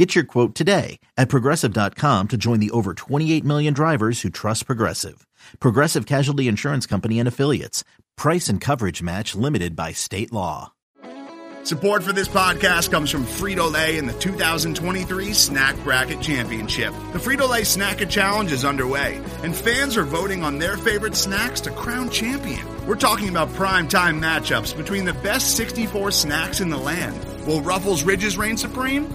Get your quote today at progressive.com to join the over 28 million drivers who trust Progressive. Progressive Casualty Insurance Company and Affiliates. Price and coverage match limited by state law. Support for this podcast comes from Frito Lay in the 2023 Snack Bracket Championship. The Frito Lay Snacker Challenge is underway, and fans are voting on their favorite snacks to crown champion. We're talking about prime time matchups between the best 64 snacks in the land. Will Ruffles Ridges reign supreme?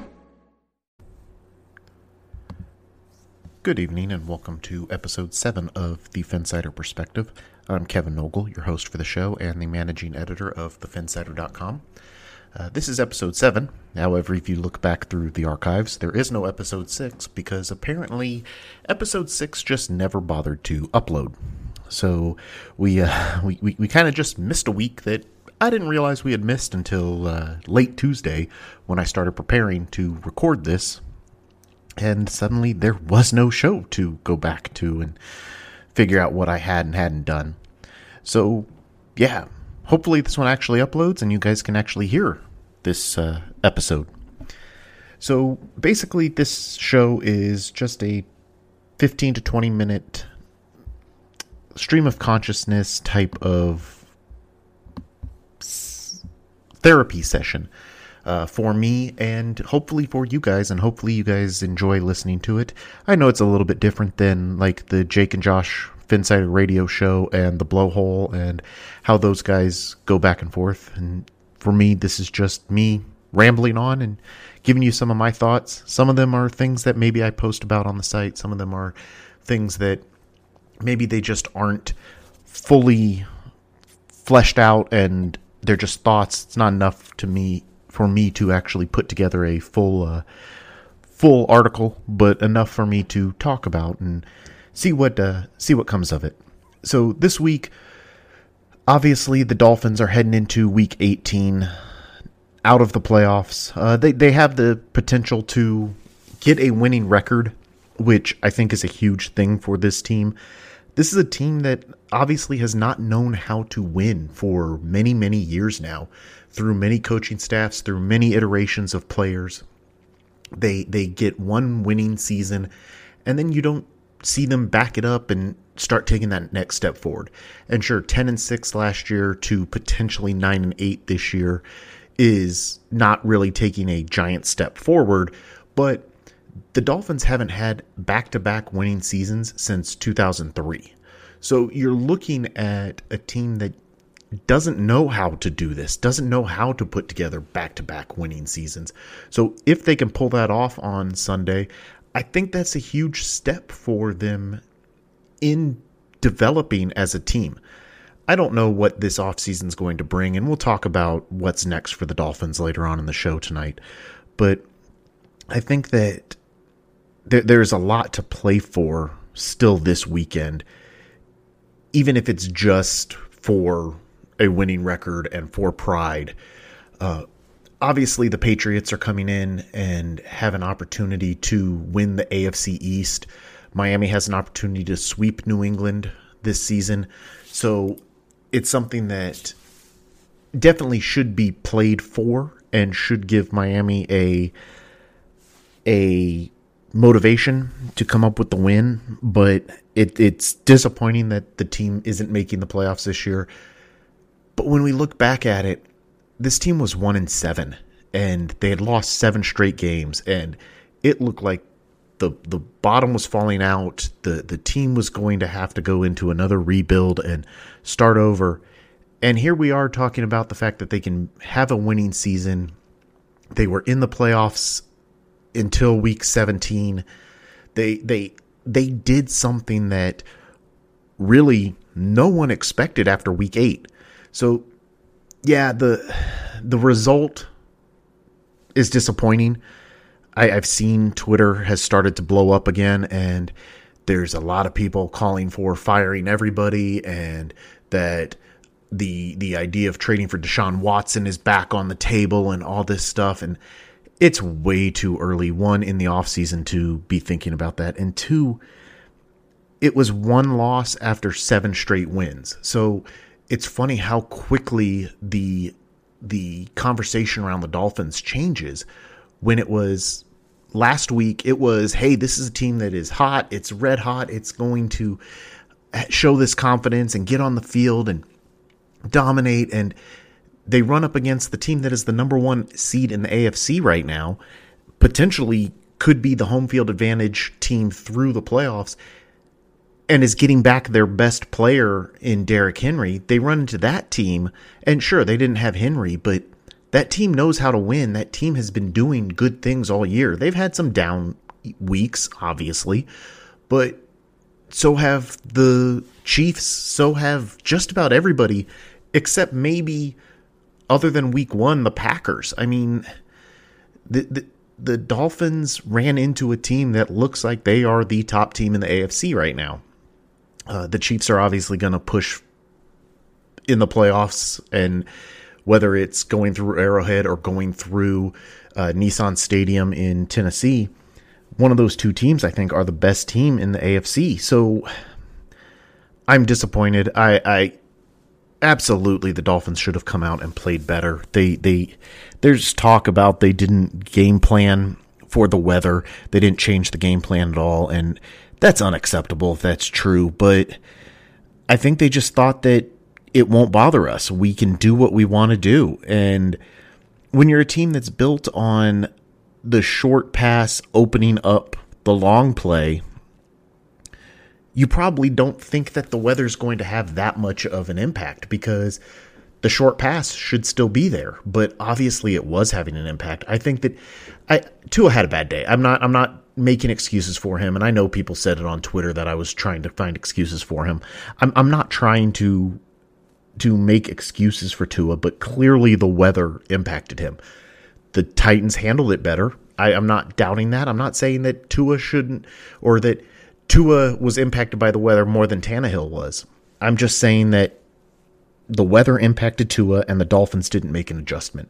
Good evening and welcome to episode 7 of the Phinsider Perspective. I'm Kevin Nogle, your host for the show and the managing editor of thephinsider.com. Uh, this is episode 7. However, if you look back through the archives, there is no episode 6 because apparently episode 6 just never bothered to upload. So we, uh, we, we, we kind of just missed a week that I didn't realize we had missed until uh, late Tuesday when I started preparing to record this and suddenly there was no show to go back to and figure out what I had and hadn't done. So, yeah, hopefully this one actually uploads and you guys can actually hear this uh, episode. So, basically, this show is just a 15 to 20 minute stream of consciousness type of therapy session uh, for me and hopefully for you guys, and hopefully you guys enjoy listening to it. I know it's a little bit different than like the Jake and Josh Phinsider radio show and the Blowhole and how those guys go back and forth. And for me, this is just me rambling on and giving you some of my thoughts. Some of them are things that maybe I post about on the site, some of them are things that maybe they just aren't fully fleshed out and they're just thoughts. It's not enough to me for me to actually put together a full uh, full article, but enough for me to talk about and see what uh, see what comes of it. So this week, obviously, the Dolphins are heading into Week 18, out of the playoffs. Uh, they they have the potential to get a winning record, which I think is a huge thing for this team. This is a team that obviously has not known how to win for many, many years now through many coaching staffs, through many iterations of players. They they get one winning season and then you don't see them back it up and start taking that next step forward. And sure, 10 and 6 last year to potentially 9 and 8 this year is not really taking a giant step forward, but the Dolphins haven't had back-to-back winning seasons since 2003. So you're looking at a team that doesn't know how to do this, doesn't know how to put together back to back winning seasons. So if they can pull that off on Sunday, I think that's a huge step for them in developing as a team. I don't know what this offseason is going to bring, and we'll talk about what's next for the Dolphins later on in the show tonight. But I think that there, there's a lot to play for still this weekend, even if it's just for a winning record and for pride. Uh, obviously, the Patriots are coming in and have an opportunity to win the AFC East. Miami has an opportunity to sweep New England this season. So it's something that definitely should be played for and should give Miami a a motivation to come up with the win, but it, it's disappointing that the team isn't making the playoffs this year. But when we look back at it, this team was one in seven, and they had lost seven straight games, and it looked like the the bottom was falling out. the The team was going to have to go into another rebuild and start over. And here we are talking about the fact that they can have a winning season. They were in the playoffs until week 17. They they they did something that really no one expected after week 8. So yeah, the the result is disappointing. I, I've seen Twitter has started to blow up again, and there's a lot of people calling for firing everybody, and that the the idea of trading for Deshaun Watson is back on the table, and all this stuff, and it's way too early. One in the offseason to be thinking about that, and two, it was one loss after seven straight wins. So it's funny how quickly the the conversation around the Dolphins changes when it was last week it was hey this is a team that is hot it's red hot it's going to show this confidence and get on the field and dominate and they run up against the team that is the number 1 seed in the AFC right now potentially could be the home field advantage team through the playoffs and is getting back their best player in Derrick Henry, they run into that team. And sure, they didn't have Henry, but that team knows how to win. That team has been doing good things all year. They've had some down weeks, obviously, but so have the Chiefs, so have just about everybody, except maybe other than week one, the Packers. I mean, the, the the Dolphins ran into a team that looks like they are the top team in the AFC right now. Uh, the Chiefs are obviously going to push in the playoffs, and whether it's going through Arrowhead or going through uh, Nissan Stadium in Tennessee, one of those two teams I think are the best team in the AFC. So I'm disappointed. I, I absolutely the Dolphins should have come out and played better. They they there's talk about they didn't game plan for the weather. They didn't change the game plan at all, and that's unacceptable if that's true, but I think they just thought that it won't bother us. We can do what we want to do. And when you're a team that's built on the short pass opening up the long play, you probably don't think that the weather's going to have that much of an impact because the short pass should still be there, but obviously it was having an impact. I think that I Tua had a bad day. I'm not I'm not making excuses for him, and I know people said it on Twitter that I was trying to find excuses for him. I'm I'm not trying to to make excuses for Tua, but clearly the weather impacted him. The Titans handled it better. I, I'm not doubting that. I'm not saying that Tua shouldn't or that Tua was impacted by the weather more than Tannehill was. I'm just saying that the weather impacted Tua and the Dolphins didn't make an adjustment.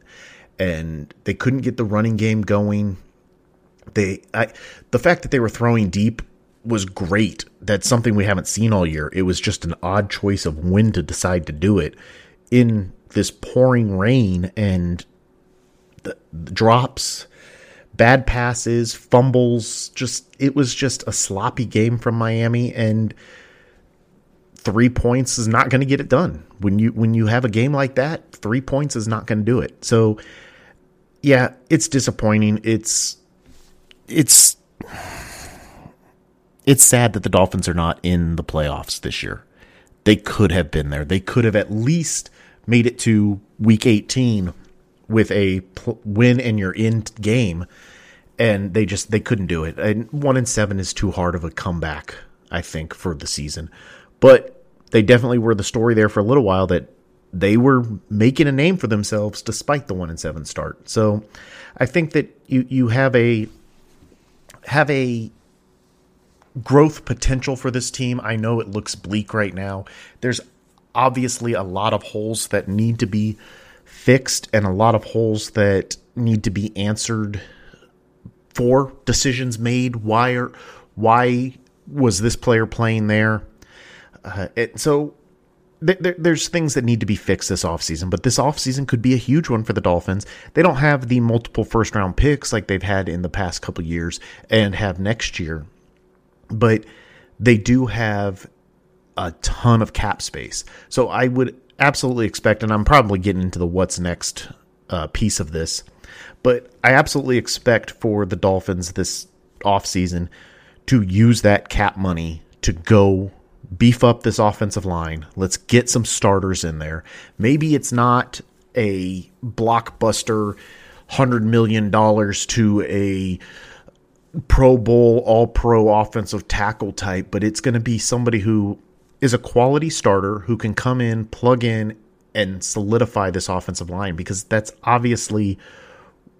And they couldn't get the running game going they I the fact that they were throwing deep was great. That's something we haven't seen all year. It was just an odd choice of when to decide to do it in this pouring rain and the, the drops, bad passes, fumbles, just it was just a sloppy game from Miami and 3 points is not going to get it done. When you when you have a game like that, 3 points is not going to do it. So yeah, it's disappointing. It's it's it's sad that the Dolphins are not in the playoffs this year. They could have been there. They could have at least made it to week 18 with a pl- win and you're in game and they just they couldn't do it. And 1 in 7 is too hard of a comeback, I think, for the season. But they definitely were the story there for a little while that they were making a name for themselves despite the 1 in 7 start. So I think that you you have a have a growth potential for this team. I know it looks bleak right now. There's obviously a lot of holes that need to be fixed and a lot of holes that need to be answered for decisions made. Why are why was this player playing there? Uh, it, so there, there's things that need to be fixed this offseason, but this offseason could be a huge one for the Dolphins. They don't have the multiple first round picks like they've had in the past couple years and have next year, but they do have a ton of cap space. So I would absolutely expect, and I'm probably getting into the what's next uh, piece of this, but I absolutely expect for the Dolphins this offseason to use that cap money to go beef up this offensive line. Let's get some starters in there. Maybe it's not a blockbuster $100 million to a Pro Bowl, all pro offensive tackle type, but it's going to be somebody who is a quality starter who can come in, plug in, and solidify this offensive line because that's obviously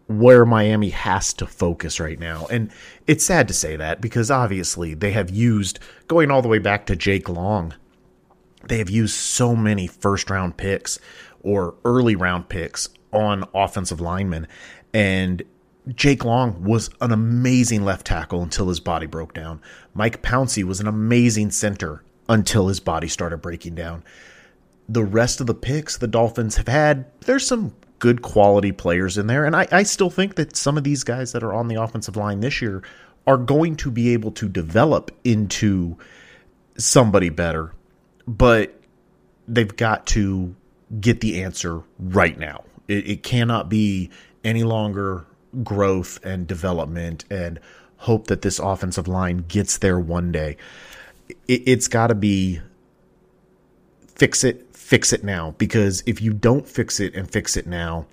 where Miami has to focus right now. And it's sad to say that because obviously they have used, going all the way back to Jake Long, they have used so many first round picks or early round picks on offensive linemen. And Jake Long was an amazing left tackle until his body broke down. Mike Pouncey was an amazing center until his body started breaking down. The rest of the picks the Dolphins have had, there's some good quality players in there. And I, I still think that some of these guys that are on the offensive line this year are going to be able to develop into somebody better. But they've got to get the answer right now. It, it cannot be any longer growth and development and hope that this offensive line gets there one day. It, it's got to be fix it, fix it now. Because if you don't fix it and fix it now,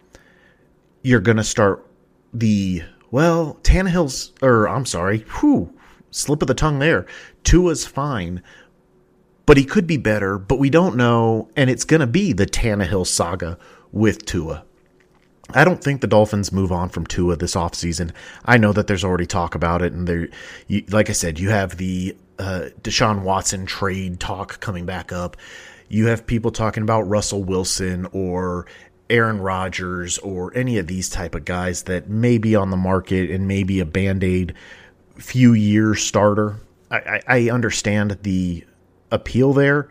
you're going to start the, well, Tannehill's, or I'm sorry, whew, slip of the tongue there. Tua's fine, but he could be better, but we don't know. And it's going to be the Tannehill saga with Tua. I don't think the Dolphins move on from Tua this offseason. I know that there's already talk about it, and there, like I said, you have the uh, Deshaun Watson trade talk coming back up. You have people talking about Russell Wilson or Aaron Rodgers or any of these type of guys that may be on the market and maybe a band aid few year starter. I, I, I understand the appeal there.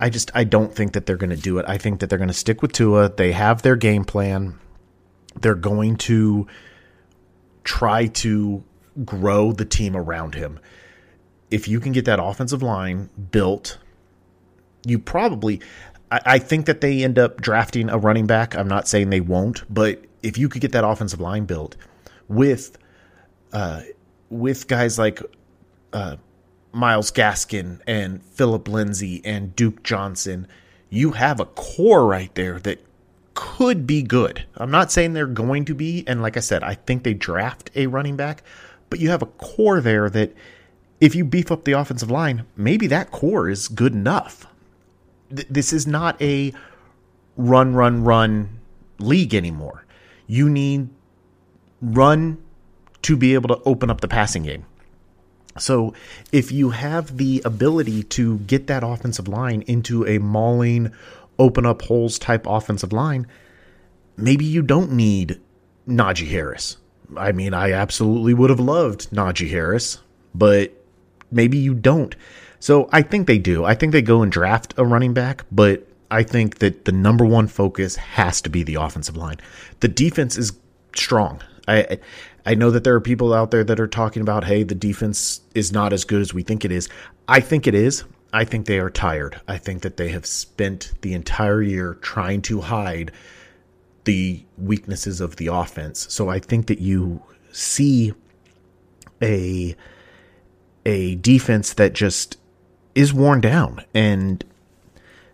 I just I don't think that they're going to do it. I think that they're going to stick with Tua. They have their game plan. They're going to try to grow the team around him. If you can get that offensive line built, you probably I, I think that they end up drafting a running back. I'm not saying they won't, but if you could get that offensive line built with uh, with guys like uh, Myles Gaskin and Phillip Lindsay and Duke Johnson, you have a core right there that could be good. I'm not saying they're going to be, and like I said, I think they draft a running back, but you have a core there that if you beef up the offensive line, maybe that core is good enough. Th- this is not a run, run, run league anymore. You need run to be able to open up the passing game. So if you have the ability to get that offensive line into a mauling, open up holes type offensive line, maybe you don't need Najee Harris. I mean, I absolutely would have loved Najee Harris, but maybe you don't. So I think they do. I think they go and draft a running back, but I think that the number one focus has to be the offensive line. The defense is strong. I I know that there are people out there that are talking about, hey, the defense is not as good as we think it is. I think it is. I think they are tired. I think that they have spent the entire year trying to hide the weaknesses of the offense. So I think that you see a a defense that just is worn down and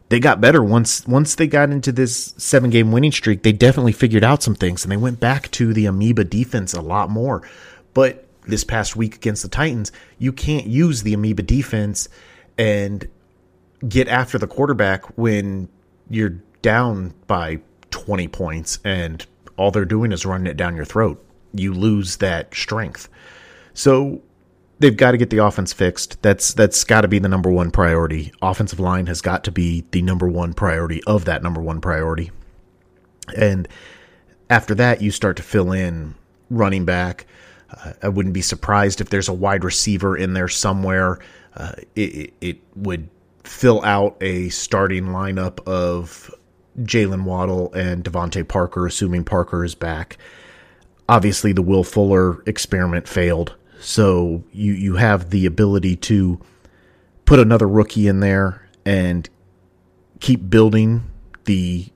they got better once once they got into this seven game winning streak. They definitely figured out some things and they went back to the amoeba defense a lot more. But this past week against the Titans, you can't use the amoeba defense and get after the quarterback when you're down by 20 points and all they're doing is running it down your throat. You lose that strength. So they've got to get the offense fixed. That's that's got to be the number one priority. Offensive line has got to be the number one priority of that number one priority. And after that, you start to fill in running back. Uh, I wouldn't be surprised if there's a wide receiver in there somewhere. Uh, it, it would fill out a starting lineup of Jaylen Waddle and DeVante Parker, assuming Parker is back. Obviously, the Will Fuller experiment failed so you you have the ability to put another rookie in there and keep building the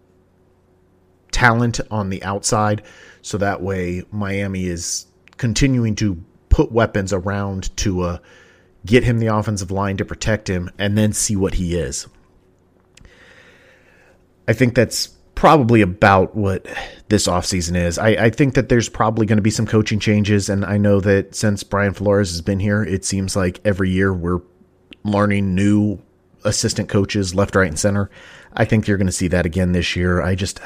talent on the outside so that way Miami is continuing to put weapons around Tua, uh, get him the offensive line to protect him, and then see what he is. I think that's probably about what this offseason is. I, I think that there's probably going to be some coaching changes, and I know that since Brian Flores has been here, it seems like every year we're learning new assistant coaches left, right, and center. I think you're going to see that again this year. I just,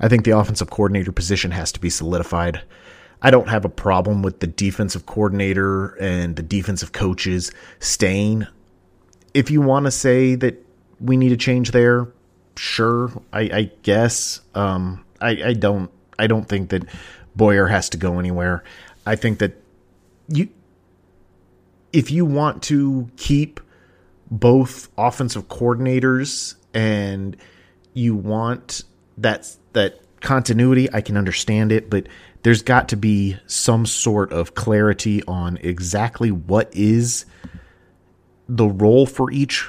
I think the offensive coordinator position has to be solidified. I don't have a problem with the defensive coordinator and the defensive coaches staying. If you want to say that we need a change there, sure, I, I guess. Um, I, I don't. I don't think that Boyer has to go anywhere. I think that you, if you want to keep both offensive coordinators and you want that that continuity, I can understand it, but there's got to be some sort of clarity on exactly what is the role for each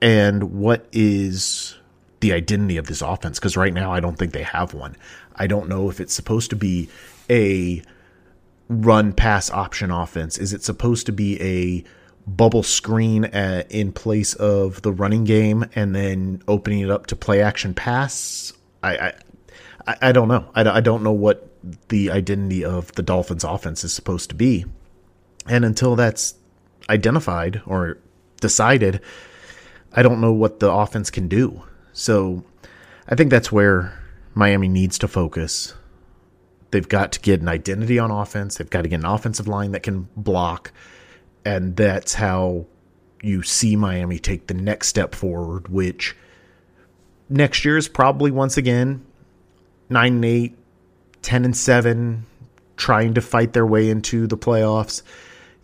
and what is the identity of this offense because right now I don't think they have one. I don't know if it's supposed to be a run pass option offense. Is it supposed to be a bubble screen at, uh, in place of the running game and then opening it up to play action pass? I I, I don't know. I, I don't know what the identity of the Dolphins offense is supposed to be. And until that's identified or decided, I don't know what the offense can do. So I think that's where Miami needs to focus. They've got to get an identity on offense. They've got to get an offensive line that can block. And that's how you see Miami take the next step forward, which next year is probably once again 9 and 8, 10 and 7, trying to fight their way into the playoffs.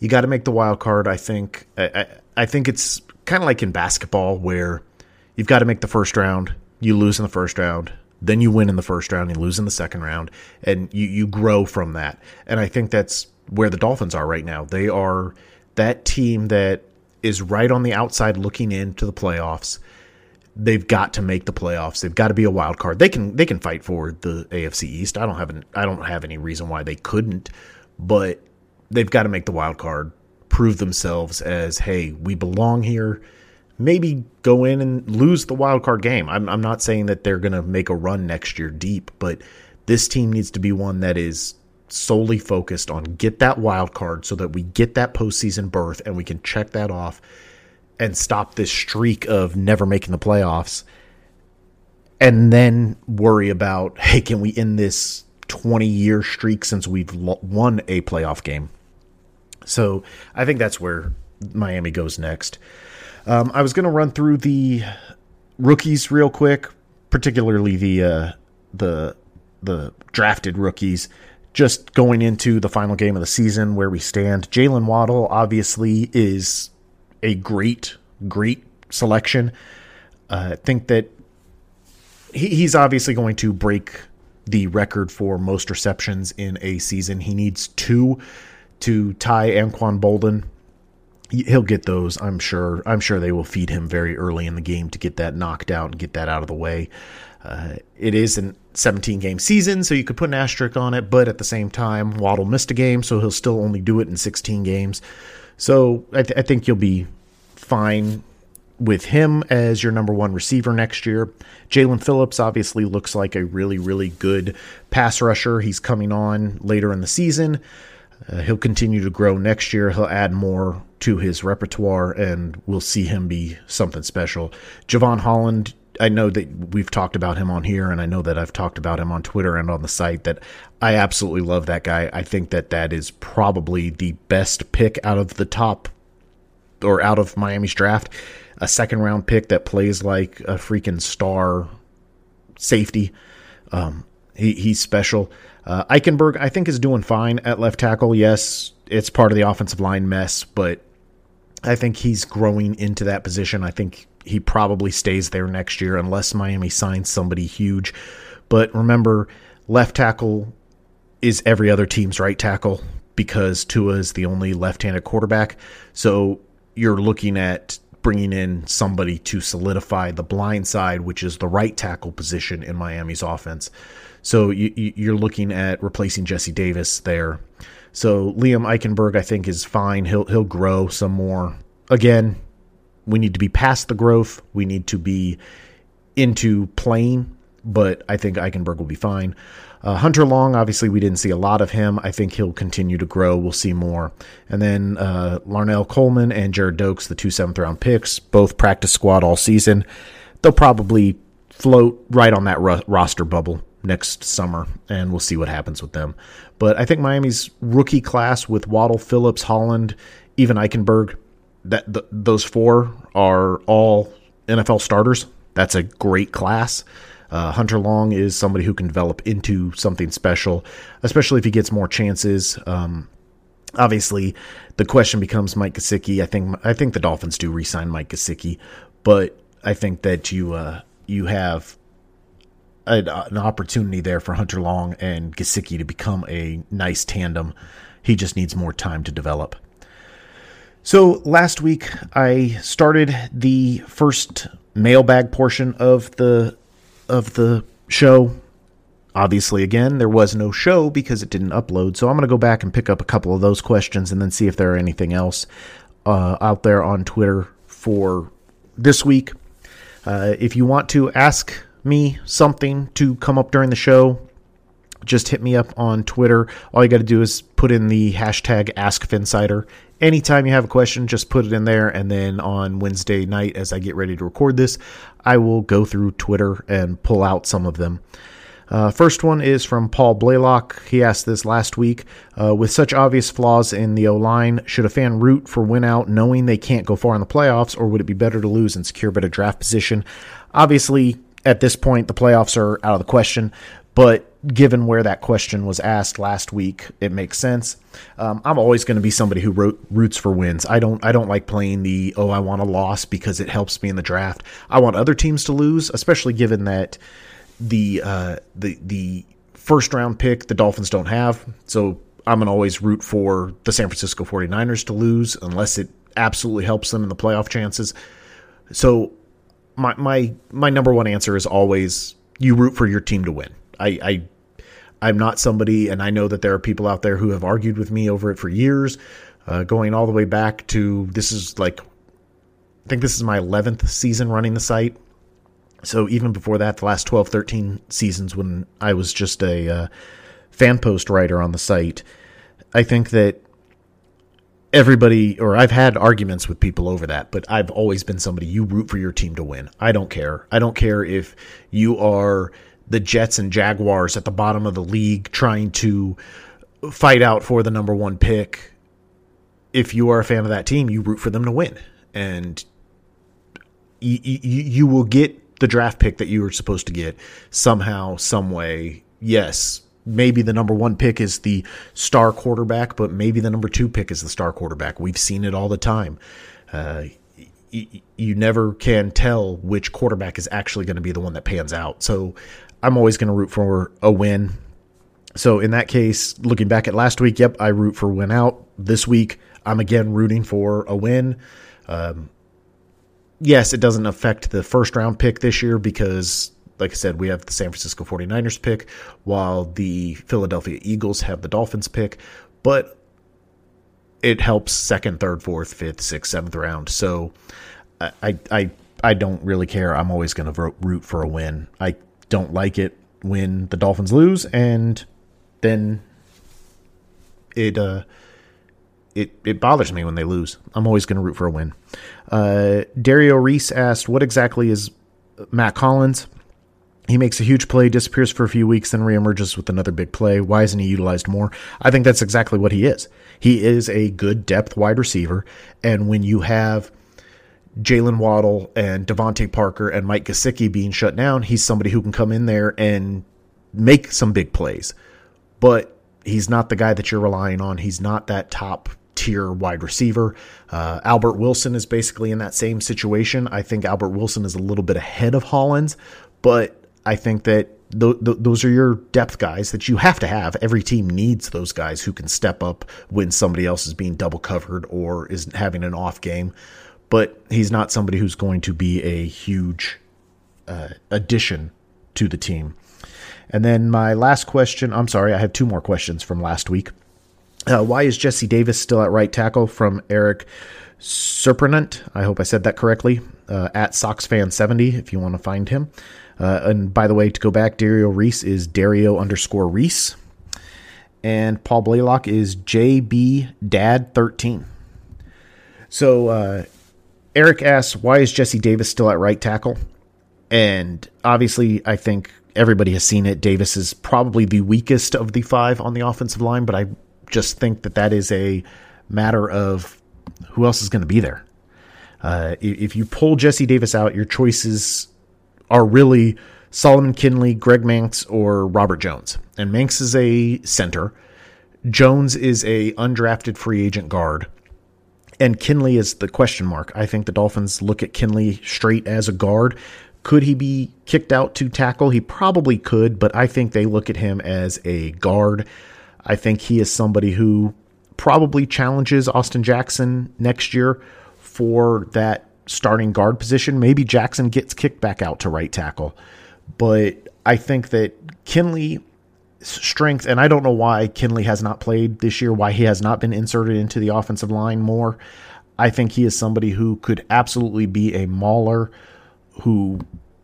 You got to make the wild card, I think. I, I, I think it's kind of like in basketball where you've got to make the first round, you lose in the first round, then you win in the first round, you lose in the second round, and you, you grow from that. And I think that's where the Dolphins are right now. They are that team that is right on the outside looking into the playoffs. They've got to make the playoffs. They've got to be a wild card. They can they can fight for the AFC East. I don't have an, I don't have any reason why they couldn't, but they've got to make the wild card prove themselves as, hey, we belong here. Maybe go in and lose the wild card game. I'm, I'm not saying that they're going to make a run next year deep, but this team needs to be one that is solely focused on get that wild card so that we get that postseason berth and we can check that off and stop this streak of never making the playoffs and then worry about hey can we end this 20 year streak since we've won a playoff game so I think that's where Miami goes next. Um, I was going to run through the rookies real quick, particularly the uh, the the drafted rookies. Just going into the final game of the season, where we stand. Jaylen Waddle obviously is a great, great selection. Uh, I think that he, he's obviously going to break the record for most receptions in a season. He needs two to tie Anquan Boldin. He'll get those, I'm sure. I'm sure they will feed him very early in the game to get that knocked out and get that out of the way. Uh, it is a 17 game season, so you could put an asterisk on it, but at the same time, Waddle missed a game, so he'll still only do it in 16 games. So I, th- I think you'll be fine with him as your number one receiver next year. Jaelan Phillips obviously looks like a really, really good pass rusher. He's coming on later in the season. Uh, he'll continue to grow next year. He'll add more to his repertoire, and we'll see him be something special. Jevon Holland, I know that we've talked about him on here, and I know that I've talked about him on Twitter and on the site. That I absolutely love that guy. I think that that is probably the best pick out of the top or out of Miami's draft. A second round pick that plays like a freaking star safety. Um, he, he's special. Uh, Eichenberg, I think, is doing fine at left tackle. Yes, it's part of the offensive line mess, but I think he's growing into that position. I think he probably stays there next year unless Miami signs somebody huge. But remember, left tackle is every other team's right tackle because Tua is the only left handed quarterback. So you're looking at bringing in somebody to solidify the blind side, which is the right tackle position in Miami's offense. So you, you're looking at replacing Jesse Davis there. So Liam Eichenberg, I think, is fine. He'll he'll grow some more. Again, we need to be past the growth. We need to be into playing, but I think Eichenberg will be fine. Uh, Hunter Long, obviously, we didn't see a lot of him. I think he'll continue to grow. We'll see more. And then uh, Larnel Coleman and Gerrid Doaks, the two seventh round picks, both practice squad all season. They'll probably float right on that ro- roster bubble next summer, and we'll see what happens with them. But I think Miami's rookie class with Waddle, Phillips, Holland, even Eichenberg, that th- those four are all NFL starters. That's a great class. Uh, Hunter Long is somebody who can develop into something special, especially if he gets more chances. Um, obviously, the question becomes Mike Gesicki. I think I think the Dolphins do re-sign Mike Gesicki, but I think that you uh, you have a, an opportunity there for Hunter Long and Gesicki to become a nice tandem. He just needs more time to develop. So last week I started the first mailbag portion of the of the show. Obviously, again, there was no show because it didn't upload. So I'm going to go back and pick up a couple of those questions and then see if there are anything else uh, out there on Twitter for this week. Uh, if you want to ask me something to come up during the show, just hit me up on Twitter. All you got to do is put in the hashtag AskPhinsider. Anytime you have a question, just put it in there. And then on Wednesday night, as I get ready to record this, I will go through Twitter and pull out some of them. Uh, first one is from Paul Blaylock. He asked this last week. Uh, with such obvious flaws in the O line, should a fan root for win out knowing they can't go far in the playoffs, or would it be better to lose and secure better draft position? Obviously, at this point, the playoffs are out of the question, but given where that question was asked last week, it makes sense. Um, I'm always going to be somebody who wrote, roots for wins. I don't I don't like playing the oh I want a loss because it helps me in the draft. I want other teams to lose, especially given that the uh, the the first round pick the Dolphins don't have. So I'm going to always root for the San Francisco 49ers to lose unless it absolutely helps them in the playoff chances. So my my my number one answer is always you root for your team to win. I, I I'm not somebody, and I know that there are people out there who have argued with me over it for years, uh, going all the way back to this is like, I think this is my 11th season running the site. So even before that, the last 12, 13 seasons when I was just a uh, fan post writer on the site, I think that everybody, or I've had arguments with people over that, but I've always been somebody you root for your team to win. I don't care. I don't care if you are the Jets and Jaguars at the bottom of the league trying to fight out for the number one pick. If you are a fan of that team, you root for them to win. And you, you, you will get the draft pick that you were supposed to get somehow, some way. Yes, maybe the number one pick is the star quarterback, but maybe the number two pick is the star quarterback. We've seen it all the time. Uh, you, you never can tell which quarterback is actually going to be the one that pans out. So I'm always going to root for a win. So in that case, looking back at last week, yep, I root for win out. This week, I'm again rooting for a win. Um, yes, it doesn't affect the first round pick this year because, like I said, we have the San Francisco 49ers pick, while the Philadelphia Eagles have the Dolphins pick. But it helps second, third, fourth, fifth, sixth, seventh round. So I I I don't really care. I'm always going to root for a win. I don't like it when the Dolphins lose, and then it uh, it it bothers me when they lose. I'm always going to root for a win. Uh, Dario Reese asked, "What exactly is Mack Hollins?" He makes a huge play, disappears for a few weeks, then reemerges with another big play. Why isn't he utilized more? I think that's exactly what he is. He is a good depth wide receiver, and when you have Jaylen Waddle and DeVante Parker and Mike Gesicki being shut down, he's somebody who can come in there and make some big plays. But he's not the guy that you're relying on. He's not that top tier wide receiver. Uh, Albert Wilson is basically in that same situation. I think Albert Wilson is a little bit ahead of Hollins, but I think that th- th- those are your depth guys that you have to have. Every team needs those guys who can step up when somebody else is being double covered or is having an off game but he's not somebody who's going to be a huge uh, addition to the team. And then my last question I'm sorry, I have two more questions from last week. Uh, why is Jesse Davis still at right tackle from Eric Serprenant? I hope I said that correctly. Uh, at SoxFan70 if you want to find him. Uh, and by the way, to go back, Dario Reese is Dario underscore Reese. And Paul Blaylock is JB Dad 13. So uh, Eric asks, why is Jesse Davis still at right tackle? And obviously, I think everybody has seen it. Davis is probably the weakest of the five on the offensive line, but I just think that that is a matter of who else is going to be there. Uh, if you pull Jesse Davis out, your choices are really Solomon Kindley, Greg Mancz, or Robert Jones. And Mancz is a center. Jones is a undrafted free agent guard. And Kindley is the question mark. I think the Dolphins look at Kindley straight as a guard. Could he be kicked out to tackle? He probably could, but I think they look at him as a guard. I think he is somebody who probably challenges Austin Jackson next year for that starting guard position. Maybe Jackson gets kicked back out to right tackle. But I think that Kindley strength, and I don't know why Kindley has not played this year, why he has not been inserted into the offensive line more. I think he is somebody who could absolutely be a mauler who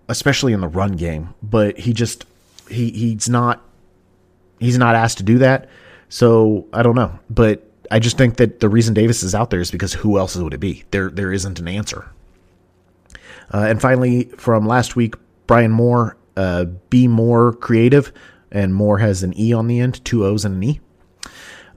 especially in the run game, but he just he he's not he's not asked to do that. So I don't know, but I just think that the reason Davis is out there is because who else would it be? There there isn't an answer. Uh, and finally, from last week, Brian Moore, uh, be more creative, and Moore has an E on the end, two O's and an E.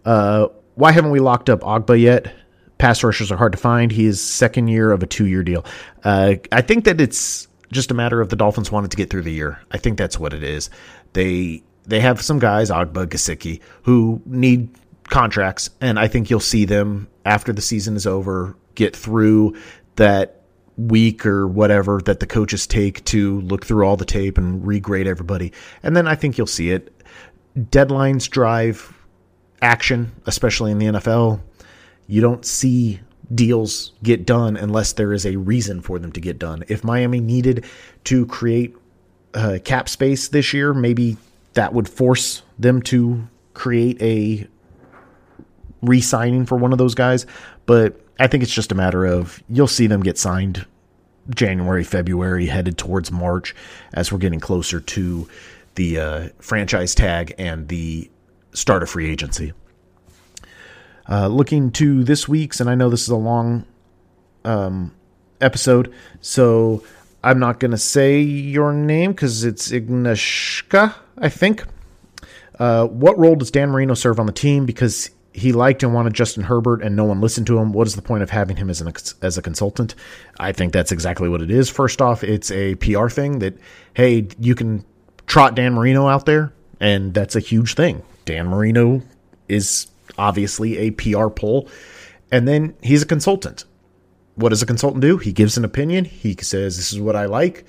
Uh, why haven't we locked up Ogbah yet? Pass rushers are hard to find. He is second year of a two year deal. Uh, I think that it's just a matter of the Dolphins wanted to get through the year. I think that's what it is. They they have some guys, Ogbah, Gesicki, who need contracts, and I think you'll see them after the season is over get through that week or whatever that the coaches take to look through all the tape and regrade everybody. And then I think you'll see it. Deadlines drive action, especially in the NFL. You don't see deals get done unless there is a reason for them to get done. If Miami needed to create uh, cap space this year, maybe that would force them to create a re signing for one of those guys. But I think it's just a matter of you'll see them get signed January, February, headed towards March as we're getting closer to the uh, franchise tag and the start of free agency. Uh, looking to this week's, and I know this is a long um, episode, so I'm not going to say your name because it's Ignashka, I think. Uh, what role does Dan Marino serve on the team? Because he liked and wanted Justin Herbert, and no one listened to him. What is the point of having him as an as a consultant? I think that's exactly what it is. First off, it's a PR thing that hey, you can trot Dan Marino out there, and that's a huge thing. Dan Marino is obviously a PR pull, and then he's a consultant. What does a consultant do? He gives an opinion. He says, "This is what I like."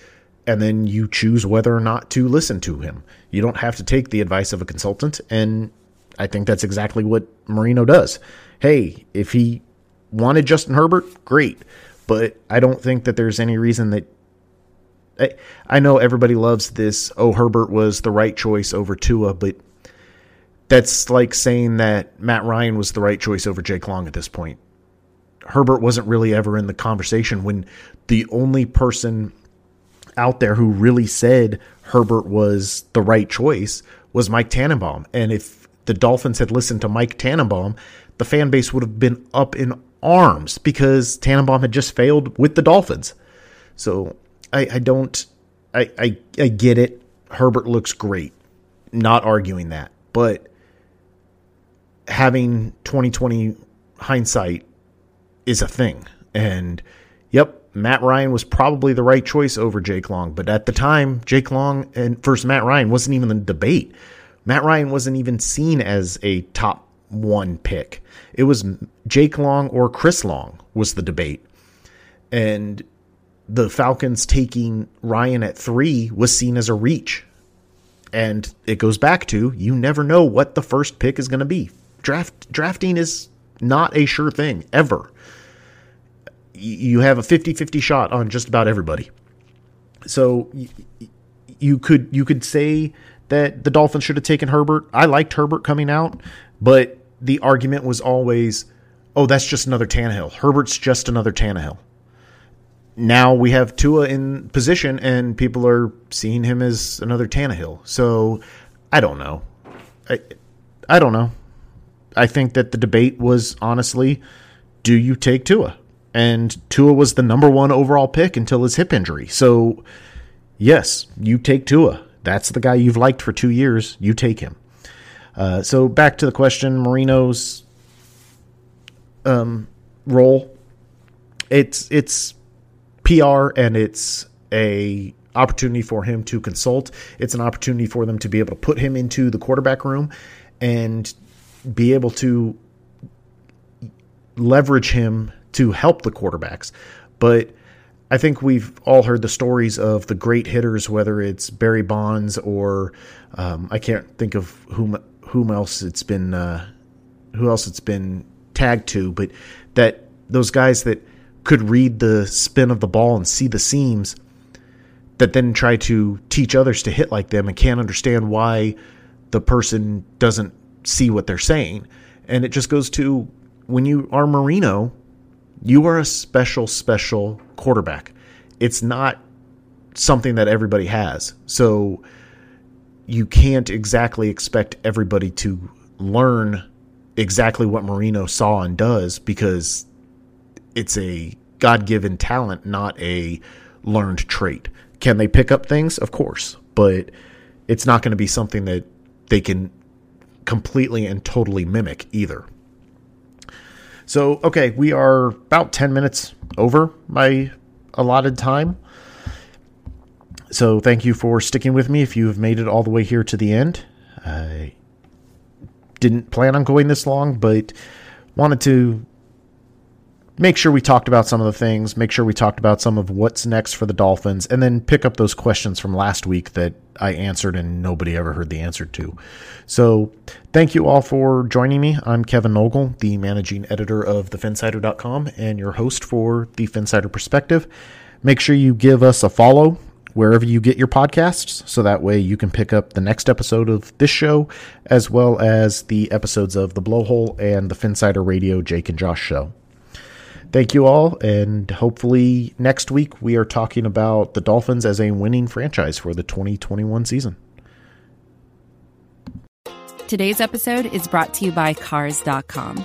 And then you choose whether or not to listen to him. You don't have to take the advice of a consultant, and I think that's exactly what Marino does. Hey, if he wanted Justin Herbert, great. But I don't think that there's any reason that. I, I know everybody loves this. Oh, Herbert was the right choice over Tua, but that's like saying that Matt Ryan was the right choice over Jake Long at this point. Herbert wasn't really ever in the conversation when the only person out there who really said Herbert was the right choice was Mike Tannenbaum. And if the Dolphins had listened to Mike Tannenbaum, the fan base would have been up in arms because Tannenbaum had just failed with the Dolphins. So I, I don't, I, I, I get it. Herbert looks great. Not arguing that. But having 2020 hindsight is a thing. And yep, Matt Ryan was probably the right choice over Jake Long. But at the time, Jake Long and first Matt Ryan wasn't even the debate. Matt Ryan wasn't even seen as a top one pick. It was Jake Long or Chris Long was the debate. And the Falcons taking Ryan at three was seen as a reach. And it goes back to you never know what the first pick is going to be. Draft drafting is not a sure thing ever. You have a 50-50 shot on just about everybody. So you could you could say that the Dolphins should have taken Herbert. I liked Herbert coming out, but the argument was always, oh, that's just another Tannehill. Herbert's just another Tannehill. Now we have Tua in position, and people are seeing him as another Tannehill. So I don't know. I, I don't know. I think that the debate was honestly, do you take Tua? And Tua was the number one overall pick until his hip injury. So, yes, you take Tua. That's the guy you've liked for two years. You take him. Uh, so back to the question, Marino's um, role. It's it's PR and it's a opportunity for him to consult. It's an opportunity for them to be able to put him into the quarterback room and be able to leverage him to help the quarterbacks. But I think we've all heard the stories of the great hitters, whether it's Barry Bonds or um, I can't think of whom whom else it's been uh, who else it's been tagged to, but that those guys that could read the spin of the ball and see the seams that then try to teach others to hit like them and can't understand why the person doesn't see what they're saying. And it just goes to when you are Marino, you are a special, special quarterback. It's not something that everybody has. So you can't exactly expect everybody to learn exactly what Marino saw and does because it's a God given talent, not a learned trait. Can they pick up things? Of course, but it's not going to be something that they can completely and totally mimic either. So, okay, we are about 10 minutes over my allotted time. So, thank you for sticking with me if you have made it all the way here to the end. I didn't plan on going this long, but wanted to make sure we talked about some of the things, make sure we talked about some of what's next for the Dolphins, and then pick up those questions from last week that I answered and nobody ever heard the answer to. So, thank you all for joining me. I'm Kevin Nogle, the managing editor of thephinsider.com and your host for the Phinsider Perspective. Make sure you give us a follow wherever you get your podcasts so that way you can pick up the next episode of this show as well as the episodes of The Blowhole and the Phinsider Radio Jake and Josh show. Thank you all, and hopefully next week we are talking about the Dolphins as a winning franchise for the 2021 season. Today's episode is brought to you by Cars.com.